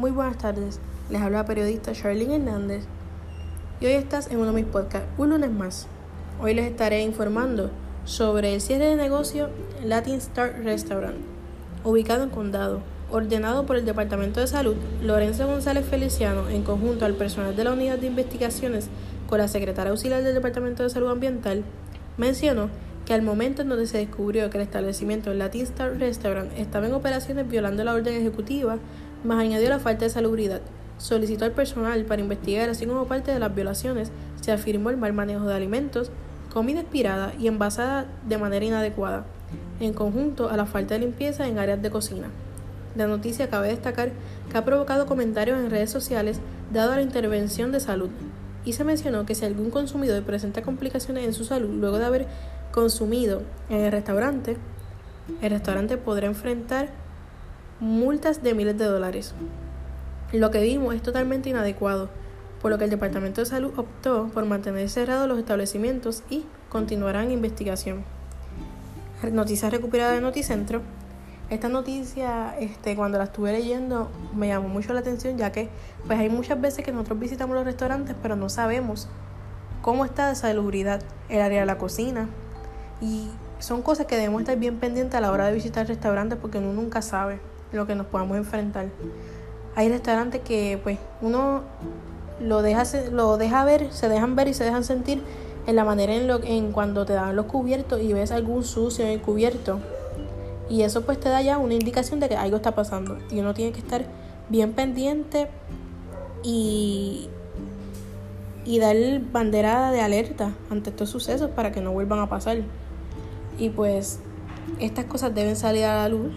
Muy buenas tardes, les habla la periodista Charlene Hernández y hoy estás en uno de mis podcasts, un lunes más. Hoy les estaré informando sobre el cierre de negocio Latin Star Restaurant, ubicado en Condado, ordenado por el Departamento de Salud, Lorenzo González Feliciano, en conjunto al personal de la Unidad de Investigaciones con la Secretaria Auxiliar del Departamento de Salud Ambiental, mencionó que al momento en donde se descubrió que el establecimiento Latin Star Restaurant estaba en operaciones violando la orden ejecutiva, más añadió la falta de salubridad. Solicitó al personal para investigar, así como parte de las violaciones, se afirmó el mal manejo de alimentos, comida expirada y envasada de manera inadecuada, en conjunto a la falta de limpieza en áreas de cocina. La noticia cabe destacar que ha provocado comentarios en redes sociales dado a la intervención de salud, y se mencionó que si algún consumidor presenta complicaciones en su salud luego de haber consumido en el restaurante, el restaurante podrá enfrentar multas de miles de dólares. Lo que vimos es totalmente inadecuado, por lo que el Departamento de Salud optó por mantener cerrados los establecimientos y continuará en investigación. Noticias recuperadas de Noticentro. Esta noticia, este, cuando la estuve leyendo, me llamó mucho la atención, ya que pues hay muchas veces que nosotros visitamos los restaurantes, pero no sabemos cómo está de salubridad el área de la cocina. Y son cosas que debemos estar bien pendientes a la hora de visitar restaurantes porque uno nunca sabe lo que nos podamos enfrentar. Hay restaurantes que pues uno lo deja, lo deja ver, se dejan ver y se dejan sentir en la manera en, lo, en cuando te dan los cubiertos y ves algún sucio en el cubierto. Y eso pues te da ya una indicación de que algo está pasando. Y uno tiene que estar bien pendiente y, y dar banderada de alerta ante estos sucesos para que no vuelvan a pasar. Y pues estas cosas deben salir a la luz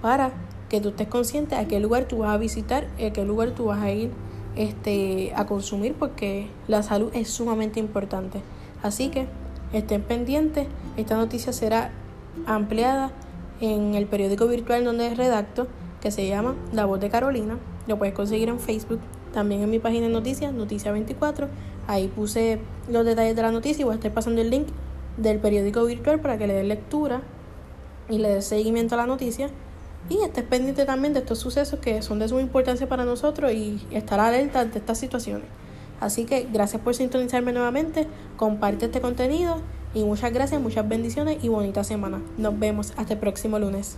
para que tú estés consciente a qué lugar tú vas a visitar, a qué lugar tú vas a ir este, a consumir, porque la salud es sumamente importante. Así que estén pendientes, esta noticia será ampliada en el periódico virtual donde redacto, que se llama La Voz de Carolina. Lo puedes conseguir en Facebook, también en mi página de noticias, Noticia 24. Ahí puse los detalles de la noticia y voy a estar pasando el link del periódico virtual para que le den lectura y le des seguimiento a la noticia y estés pendiente también de estos sucesos que son de suma importancia para nosotros y estar alerta ante estas situaciones. Así que gracias por sintonizarme nuevamente, comparte este contenido y muchas gracias, muchas bendiciones y bonita semana. Nos vemos hasta el próximo lunes.